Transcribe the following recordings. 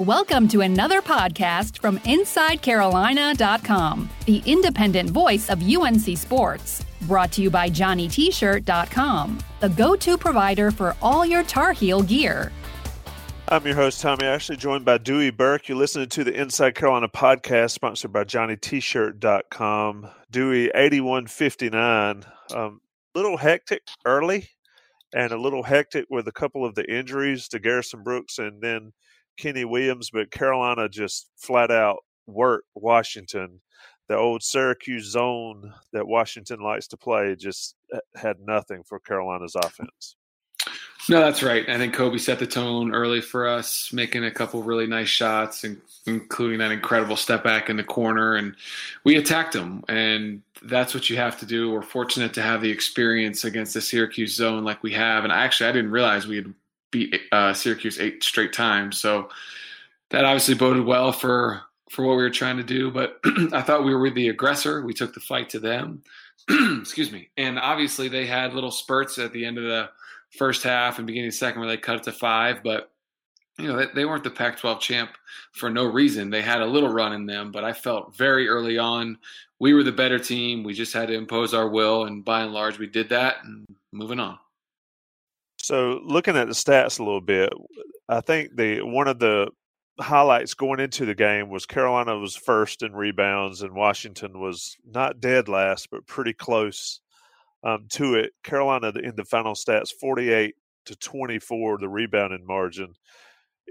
Welcome to another podcast from InsideCarolina.com, the independent voice of UNC Sports. Brought to you by JohnnyT-shirt.com, the go-to provider for all your Tar Heel gear. I'm your host, Tommy Ashley, joined by Dewey Burke. You're listening to the Inside Carolina podcast, sponsored by JohnnyT-shirt.com. Dewey, 8159. Um, little hectic early and a little hectic with a couple of the injuries to Garrison Brooks and then Kenny Williams, but Carolina just flat out worked Washington. The old Syracuse zone that Washington likes to play just had nothing for Carolina's offense. No, that's right. I think Coby set the tone early for us, making a couple really nice shots, including that incredible step back in the corner. And we attacked them, and that's what you have to do. We're fortunate to have the experience against the Syracuse zone like we have. And actually, I didn't realize we had beat uh, Syracuse eight straight times. So that obviously boded well for for what we were trying to do. But I thought we were the aggressor. We took the fight to them. Excuse me. And obviously they had little spurts at the end of the first half and beginning second where they cut it to five. But you know they, they weren't the Pac-12 champ for no reason. They had a little run in them, but I felt very early on we were the better team. We just had to impose our will, and by and large, we did that. And moving on. So looking at the stats a little bit, I think the one of the highlights going into the game was Carolina was first in rebounds and Washington was not dead last, but pretty close um, to it. Carolina in the final stats, forty-eight to twenty-four, the rebounding margin.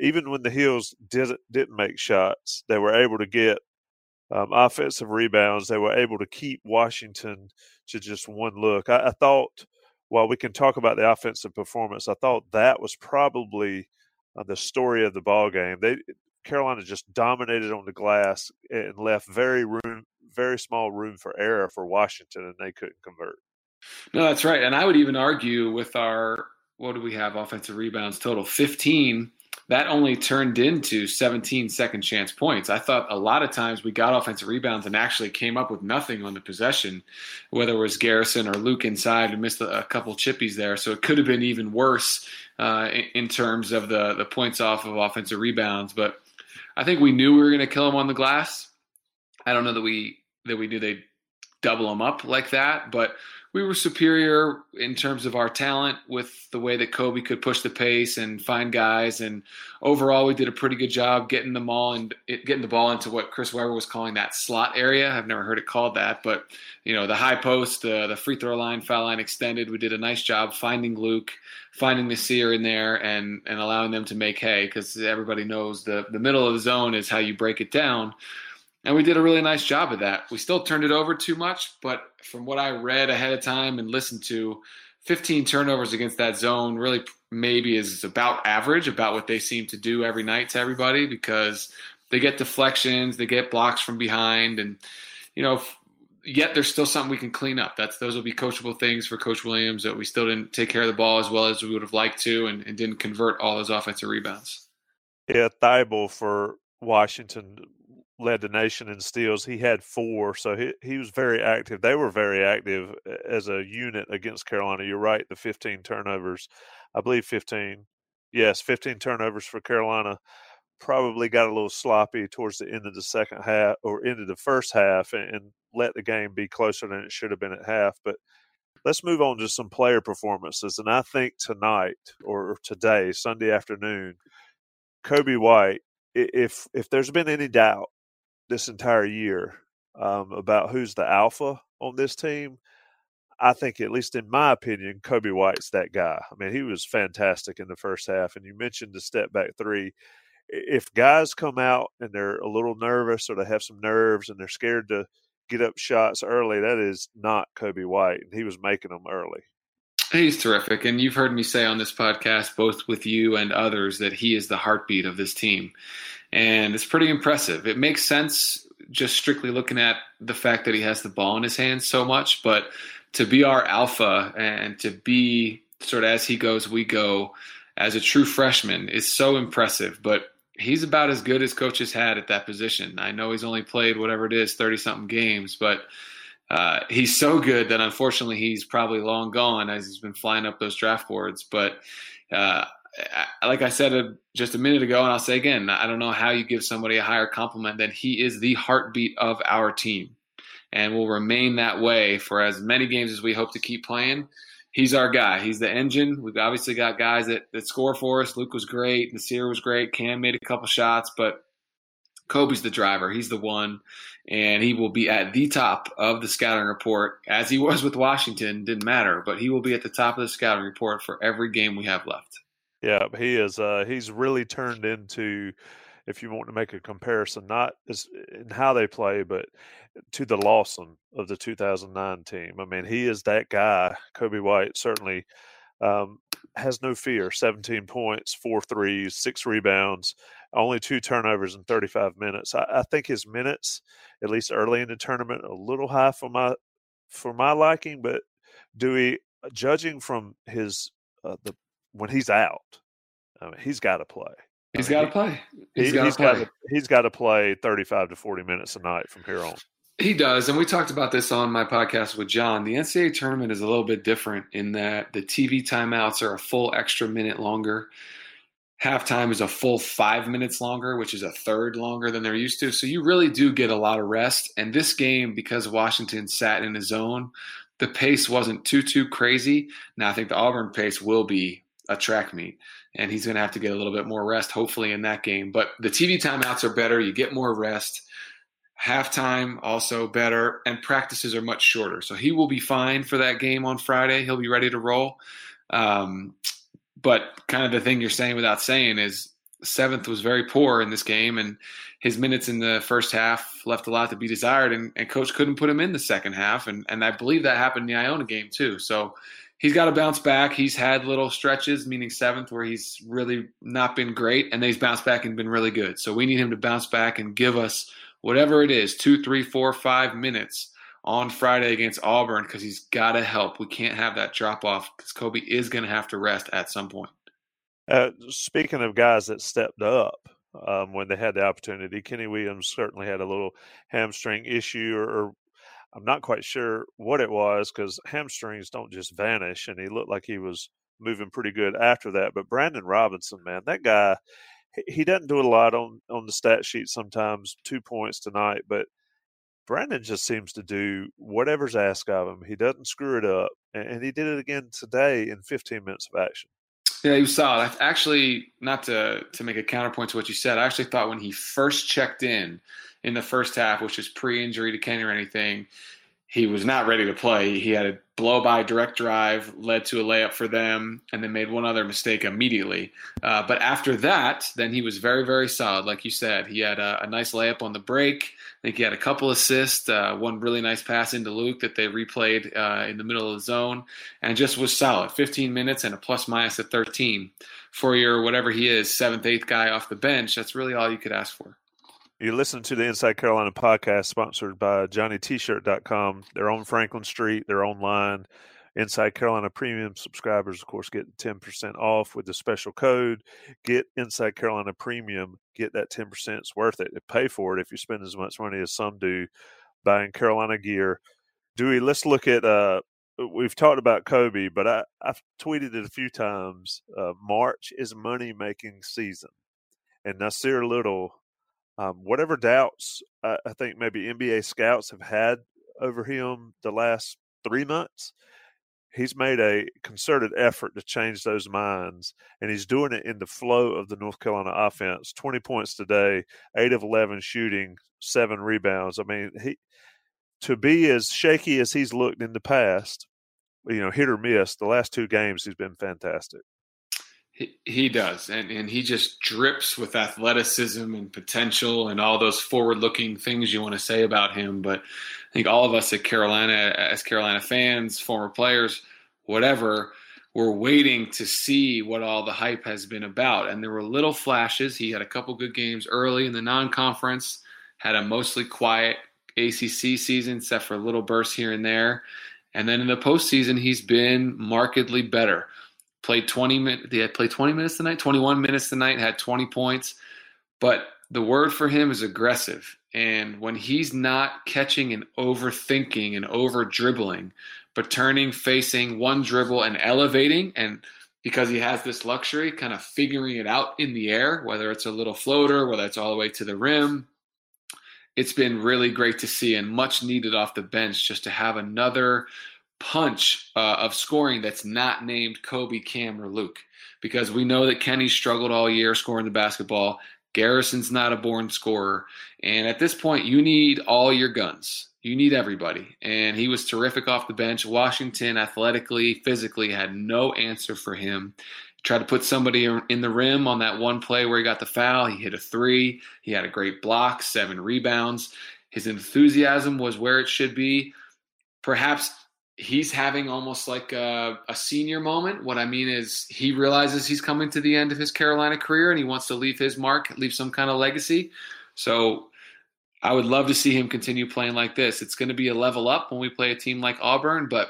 Even when the Heels didn't didn't make shots, they were able to get um, offensive rebounds. They were able to keep Washington to just one look. I, I thought while we can talk about the offensive performance, I thought that was probably uh, the story of the ball game. They Carolina just dominated on the glass and left very room, very small room for error for Washington, and they couldn't convert. No, that's right. And I would even argue with our what do we have offensive rebounds total 15 that only turned into 17 second chance points. I thought a lot of times we got offensive rebounds and actually came up with nothing on the possession, whether it was Garrison or Luke inside and missed a, couple chippies there. So it could have been even worse uh, in, terms of the, the points off of offensive rebounds. But I think we knew we were going to kill them on the glass. I don't know that we that we knew they'd double them up like that, but we were superior in terms of our talent with the way that Coby could push the pace and find guys. And overall, we did a pretty good job getting them all and getting the ball into what Chris Webber was calling that slot area. I've never heard it called that, but you know, the high post, uh, the free throw line, foul line extended. We did a nice job finding Luke, finding Nassir in there, and and allowing them to make hay because everybody knows the the middle of the zone is how you break it down. And we did a really nice job of that. We still turned it over too much, but from what I read ahead of time and listened to, 15 turnovers against that zone really maybe is about average, about what they seem to do every night to everybody because they get deflections, they get blocks from behind, and you know, yet there's still something we can clean up. That's those will be coachable things for Coach Williams that we still didn't take care of the ball as well as we would have liked to, and, and didn't convert all those offensive rebounds. Yeah, Thybulle for Washington led the nation in steals. He had four, so he he was very active. They were very active uh, as a unit against Carolina. You're right, the 15 turnovers, I believe 15. Yes, 15 turnovers for Carolina. Probably got a little sloppy towards the end of the second half or into the first half, and, and let the game be closer than it should have been at half. But let's move on to some player performances. And I think tonight or today, Sunday afternoon, Coby White if if there's been any doubt this entire year um, about who's the alpha on this team, I think, at least in my opinion, Coby White's that guy. I mean, he was fantastic in the first half. And you mentioned the step back three. If guys come out and they're a little nervous or they have some nerves and they're scared to get up shots early, that is not Coby White. And he was making them early. He's terrific. And you've heard me say on this podcast, both with you and others, that he is the heartbeat of this team and it's pretty impressive. It makes sense just strictly looking at the fact that he has the ball in his hands so much, but to be our alpha and to be sort of as he goes, we go as a true freshman is so impressive. But he's about as good as coaches had at that position. I know he's only played whatever it is, 30 something games, but uh, he's so good that unfortunately he's probably long gone as he's been flying up those draft boards. But uh, like I said uh, just a minute ago, and I'll say again, I don't know how you give somebody a higher compliment than he is the heartbeat of our team and will remain that way for as many games as we hope to keep playing. He's our guy. He's the engine. We've obviously got guys that, that score for us. Luke was great. Nassir was great. Cam made a couple shots, but Coby's the driver. He's the one, and he will be at the top of the scouting report as he was with Washington. Didn't matter, but he will be at the top of the scouting report for every game we have left. Yeah, he is. Uh, he's really turned into, if you want to make a comparison, not as in how they play, but to the Lawson of the 2009 team. I mean, he is that guy. Coby White certainly um, has no fear. 17 points, four threes, six rebounds, only two turnovers in 35 minutes. I, I think his minutes, at least early in the tournament, a little high for my for my liking. But Dewey, judging from his uh, the when he's out. I mean, he's got to play. He's got to play. He's he, got to he's got to play 35 to 40 minutes a night from here on. He does, and we talked about this on my podcast with John. The NCAA tournament is a little bit different in that the TV timeouts are a full extra minute longer. Halftime is a full five minutes longer, which is a third longer than they're used to. So you really do get a lot of rest. And this game, because Washington sat in his zone, the pace wasn't too too crazy. Now I think the Auburn pace will be a track meet, and he's going to have to get a little bit more rest, hopefully, in that game. But the TV timeouts are better. You get more rest. Halftime also better, and practices are much shorter. So he will be fine for that game on Friday. He'll be ready to roll. Um, but kind of the thing you're saying without saying is seventh was very poor in this game, and his minutes in the first half left a lot to be desired, and, and coach couldn't put him in the second half, and and I believe that happened in the Iona game too. So he's got to bounce back. He's had little stretches, meaning seventh, where he's really not been great, and then he's bounced back and been really good. So we need him to bounce back and give us whatever it is two, three, four, five minutes on Friday against Auburn because he's got to help. We can't have that drop off because Coby is going to have to rest at some point. Uh, speaking of guys that stepped up um, when they had the opportunity, Kenny Williams certainly had a little hamstring issue, or, or I'm not quite sure what it was because hamstrings don't just vanish, and he looked like he was moving pretty good after that. But Brandon Robinson, man, that guy, he doesn't do a lot on on the stat sheet sometimes. Two points tonight, but Brandon just seems to do whatever's asked of him. He doesn't screw it up, and he did it again today in 15 minutes of action. Yeah, he was solid. Actually, not to to make a counterpoint to what you said, I actually thought when he first checked in in the first half, which was pre-injury to Kenny or anything, he was not ready to play. He had a blow by direct drive, led to a layup for them, and then made one other mistake immediately. Uh, but after that, then he was very, very solid. Like you said, he had a, a nice layup on the break. I think he had a couple assists, uh, one really nice pass into Luke that they replayed uh, in the middle of the zone, and just was solid. 15 minutes and a plus minus at 13 for your whatever he is, seventh, eighth guy off the bench. That's really all you could ask for. You listen to the Inside Carolina podcast sponsored by JohnnyT-shirt.com. They're on Franklin Street. They're online. Inside Carolina Premium subscribers, of course, get 10% off with the special code. Get Inside Carolina Premium. Get that 10%. It's worth it. Pay for it if you spend as much money as some do buying Carolina gear. Dewey, let's look at uh, we've talked about Coby, but I, I've tweeted it a few times. Uh, March is money making season. And Nassir Little um, whatever doubts I, I think maybe NBA scouts have had over him the last three months, he's made a concerted effort to change those minds, and he's doing it in the flow of the North Carolina offense. Twenty points today, eight of eleven shooting, seven rebounds. I mean, he to be as shaky as he's looked in the past, you know, hit or miss. The last two games, he's been fantastic. He, does, and and he just drips with athleticism and potential and all those forward-looking things you want to say about him. But I think all of us at Carolina, as Carolina fans, former players, whatever, we're waiting to see what all the hype has been about. And there were little flashes. He had a couple good games early in the non-conference, had a mostly quiet ACC season, except for little bursts here and there. And then in the postseason, he's been markedly better played 20 minutes. He had played 20 minutes tonight, 21 minutes tonight, had 20 points. But the word for him is aggressive. And when he's not catching and overthinking and over dribbling, but turning, facing one dribble and elevating, and because he has this luxury, kind of figuring it out in the air, whether it's a little floater, whether it's all the way to the rim. It's been really great to see and much needed off the bench just to have another punch uh, of scoring that's not named Coby, Cam, or Luke. Because we know that Kenny struggled all year scoring the basketball. Garrison's not a born scorer. And at this point, you need all your guns. You need everybody. And he was terrific off the bench. Washington, athletically, physically, had no answer for him. tried to put somebody in the rim on that one play where he got the foul. He hit a three. He had a great block, seven rebounds. His enthusiasm was where it should be. Perhaps he's having almost like a, a, senior moment. What I mean is he realizes he's coming to the end of his Carolina career and he wants to leave his mark, leave some kind of legacy. So I would love to see him continue playing like this. It's going to be a level up when we play a team like Auburn, but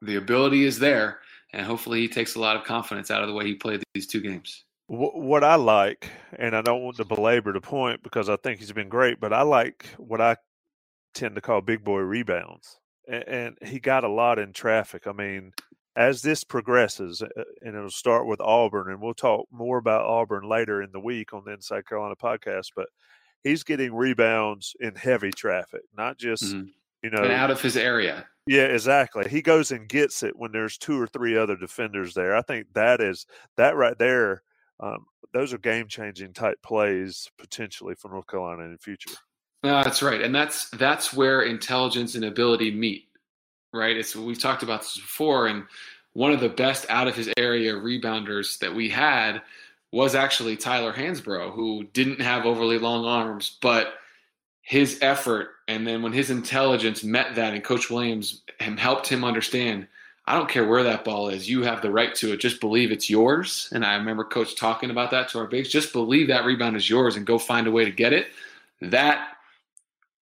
the ability is there. And hopefully he takes a lot of confidence out of the way he played these two games. What I like, and I don't want to belabor the point because I think he's been great, but I like what I tend to call big boy rebounds and, he got a lot in traffic. I mean, as this progresses, uh, and it'll start with Auburn, and we'll talk more about Auburn later in the week on the Inside Carolina podcast. But he's getting rebounds in heavy traffic, not just mm-hmm. you know and out of his area. Yeah, exactly. He goes and gets it when there's two or three other defenders there. I think that is that right there. Um, those are game changing type plays potentially for North Carolina in the future. No, that's right, and that's that's where intelligence and ability meet, right? It's we've talked about this before, and one of the best out of his area rebounders that we had was actually Tyler Hansbrough, who didn't have overly long arms, but his effort and then when his intelligence met that, and Coach Williams helped him understand. I don't care where that ball is. You have the right to it. Just believe it's yours. And I remember coach talking about that to our bigs. Just believe that rebound is yours and go find a way to get it. That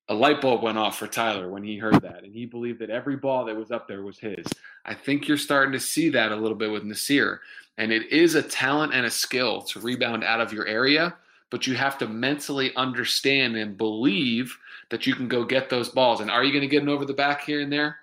a light bulb went off for Tyler when he heard that, and he believed that every ball that was up there was his. I think you're starting to see that a little bit with Nassir, and it is a talent and a skill to rebound out of your area, but you have to mentally understand and believe that you can go get those balls. And are you going to get it over the back here and there?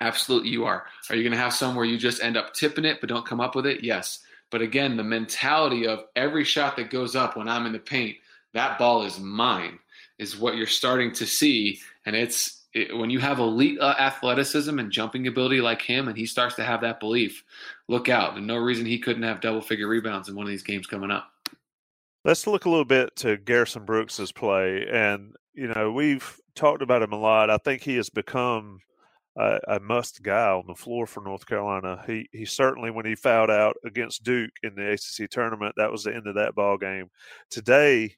Absolutely, you are. Are you going to have some where you just end up tipping it but don't come up with it? Yes. But again, the mentality of every shot that goes up when I'm in the paint, that ball is mine is what you're starting to see, and it's it, when you have elite uh, athleticism and jumping ability like him, and he starts to have that belief. Look out! There's no reason he couldn't have double figure rebounds in one of these games coming up. Let's look a little bit to Garrison Brooks's play, and you know we've talked about him a lot. I think he has become a, a, must guy on the floor for North Carolina. He he certainly when he fouled out against Duke in the ACC tournament, that was the end of that ball game. Today,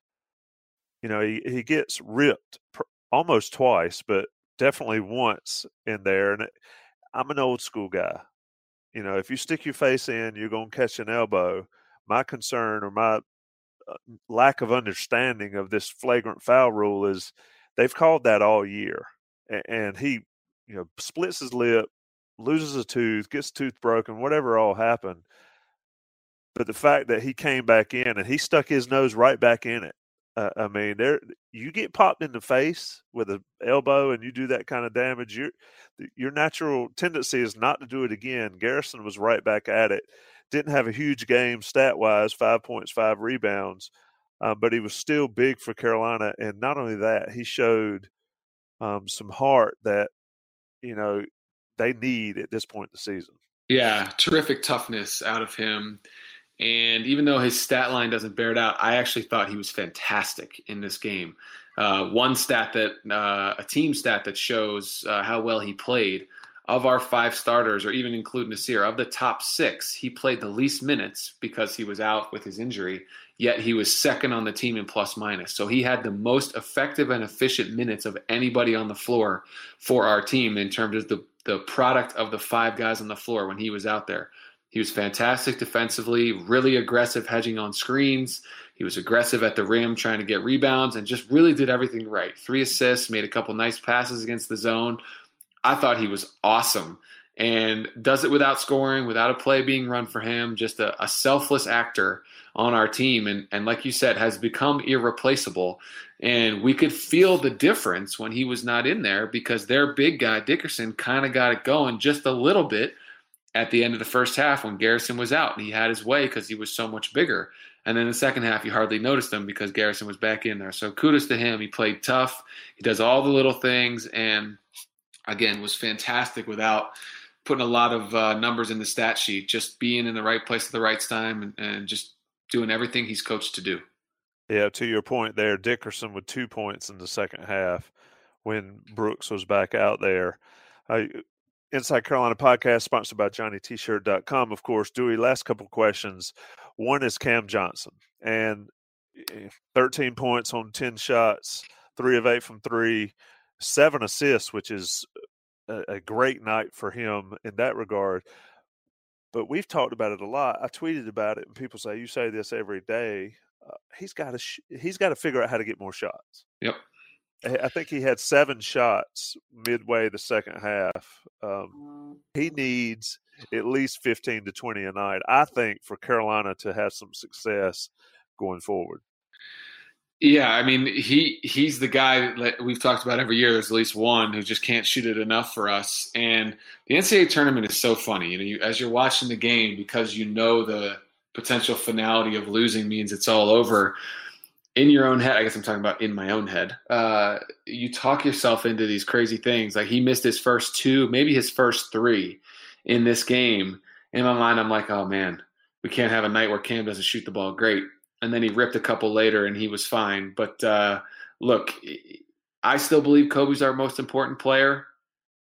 you know, he, he gets ripped pr- almost twice, but definitely once in there. And I'm an old school guy. You know, if you stick your face in, you're going to catch an elbow. My concern or my uh, lack of understanding of this flagrant foul rule is they've called that all year. And, and he, you know, splits his lip, loses a tooth, gets tooth broken, whatever all happened. But the fact that he came back in and he stuck his nose right back in it uh, I mean, there you get popped in the face with an elbow and you do that kind of damage. Your your natural tendency is not to do it again. Garrison was right back at it. Didn't have a huge game stat wise, five points, five rebounds, uh, but he was still big for Carolina. And not only that, he showed um, some heart that you know they need at this point in the season. Yeah, terrific toughness out of him. And even though his stat line doesn't bear it out, I actually thought he was fantastic in this game. Uh, one stat that uh, a team stat that shows uh, how well he played of our five starters, or even include Nassir, of the top six, he played the least minutes because he was out with his injury. Yet he was second on the team in plus minus. So he had the most effective and efficient minutes of anybody on the floor for our team in terms of the the product of the five guys on the floor when he was out there. He was fantastic defensively, really aggressive hedging on screens. He was aggressive at the rim trying to get rebounds and just really did everything right. Three assists, made a couple nice passes against the zone. I thought he was awesome and does it without scoring, without a play being run for him, just a, a selfless actor on our team. And, and like you said, has become irreplaceable. And we could feel the difference when he was not in there because their big guy, Dickerson, kind of got it going just a little bit at the end of the first half when Garrison was out and he had his way because he was so much bigger. And then the second half, you hardly noticed him because Garrison was back in there. So kudos to him. He played tough. He does all the little things, and again, was fantastic without putting a lot of uh, numbers in the stat sheet. Just being in the right place at the right time and, and just doing everything he's coached to do. Yeah, to your point there, Dickerson with two points in the second half when Brooks was back out there. Uh, Inside Carolina podcast sponsored by JohnnyT-shirt.com. Of course, Dewey, last couple questions. One is Cam Johnson and eh, 13 points on 10 shots, three of eight from three, seven assists, which is a, a great night for him in that regard. But we've talked about it a lot. I tweeted about it, and people say, "You say this every day." Uh, he's got to sh- he's got to figure out how to get more shots. Yep. I think he had seven shots midway the second half. Um, he needs at least 15 to 20 a night, I think, for Carolina to have some success going forward. Yeah, I mean, he he's the guy that we've talked about every year. There's at least one who just can't shoot it enough for us. And the NCAA tournament is so funny. You know, you, as you're watching the game, because you know the potential finality of losing means it's all over in your own head, I guess I'm talking about in my own head, uh, you talk yourself into these crazy things. Like he missed his first two, maybe his first three in this game. In my mind, I'm like, oh man, we can't have a night where Cam doesn't shoot the ball great. And then he ripped a couple later and he was fine. But uh, look, I still believe Coby's our most important player,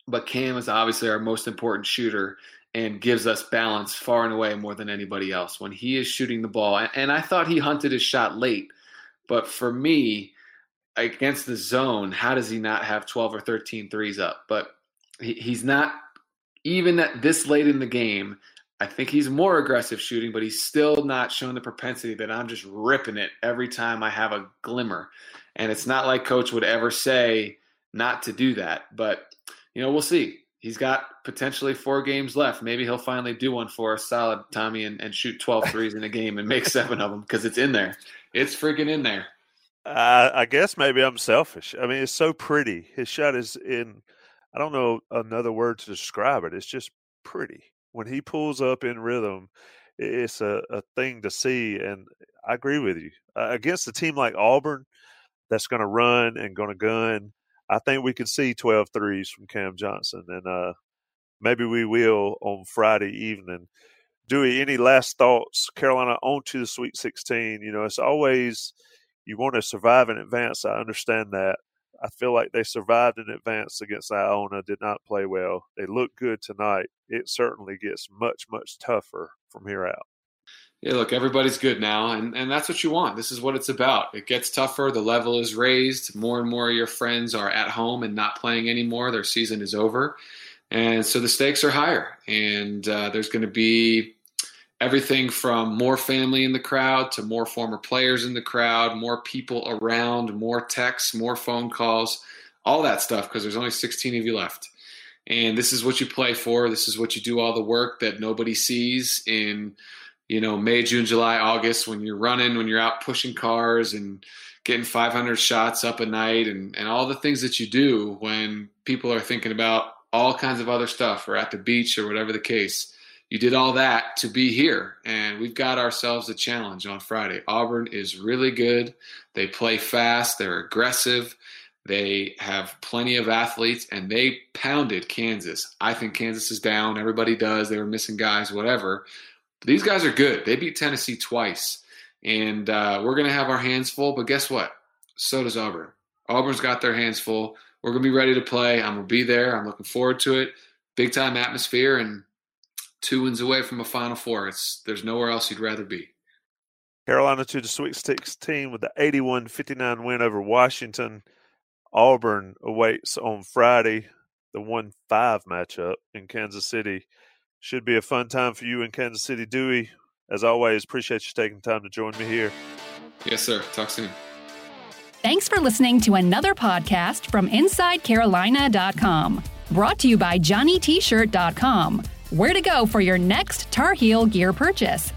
but Cam is obviously our most important shooter and gives us balance far and away more than anybody else when he is shooting the ball. And I thought he hunted his shot late but for me, against the zone, how does he not have 12 or 13 threes up? But he, he's not, even at this late in the game, I think he's more aggressive shooting, but he's still not showing the propensity that I'm just ripping it every time I have a glimmer. And it's not like coach would ever say not to do that. But, you know, we'll see. He's got potentially four games left. Maybe he'll finally do one for us solid, Tommy, and, and shoot 12 threes in a game and make seven of them because it's in there. It's freaking in there. Uh, I guess maybe I'm selfish. I mean, it's so pretty. His shot is in. I don't know another word to describe it. It's just pretty. When he pulls up in rhythm, it's a, a thing to see. And I agree with you. Uh, against a team like Auburn, that's going to run and going to gun, I think we could see 12 threes from Cam Johnson. And uh, maybe we will on Friday evening. Dewey, any last thoughts? Carolina on to the Sweet 16. You know, it's always you want to survive in advance. I understand that. I feel like they survived in advance against Iona, did not play well. They look good tonight. It certainly gets much, much tougher from here out. Yeah, look, everybody's good now, and, and that's what you want. This is what it's about. It gets tougher. The level is raised. More and more of your friends are at home and not playing anymore. Their season is over. And so the stakes are higher. And uh, there's going to be everything from more family in the crowd to more former players in the crowd, more people around, more texts, more phone calls, all that stuff because there's only 16 of you left. And this is what you play for. This is what you do all the work that nobody sees in, you know, May, June, July, August when you're running, when you're out pushing cars and getting 500 shots up a night and, and all the things that you do when people are thinking about all kinds of other stuff or at the beach or whatever the case you did all that to be here. And we've got ourselves a challenge on Friday. Auburn is really good. They play fast, they're aggressive, they have plenty of athletes, and they pounded Kansas. I think Kansas is down. Everybody does. They were missing guys, whatever. These guys are good. They beat Tennessee twice. And uh, we're going to have our hands full. But guess what? So does Auburn. Auburn's got their hands full. We're going to be ready to play. I'm going to be there. I'm looking forward to it. Big time atmosphere. And two wins away from a Final Four. It's there's nowhere else you'd rather be. Carolina to the Sweet 16 with the 81-59 win over Washington. Auburn awaits on Friday the 1-5 matchup in Kansas City. Should be a fun time for you in Kansas City. Dewey, as always, appreciate you taking time to join me here. Yes, sir. Talk soon. Thanks for listening to another podcast from InsideCarolina.com. Brought to you by JohnnyT-shirt.com where to go for your next Tar Heel gear purchase.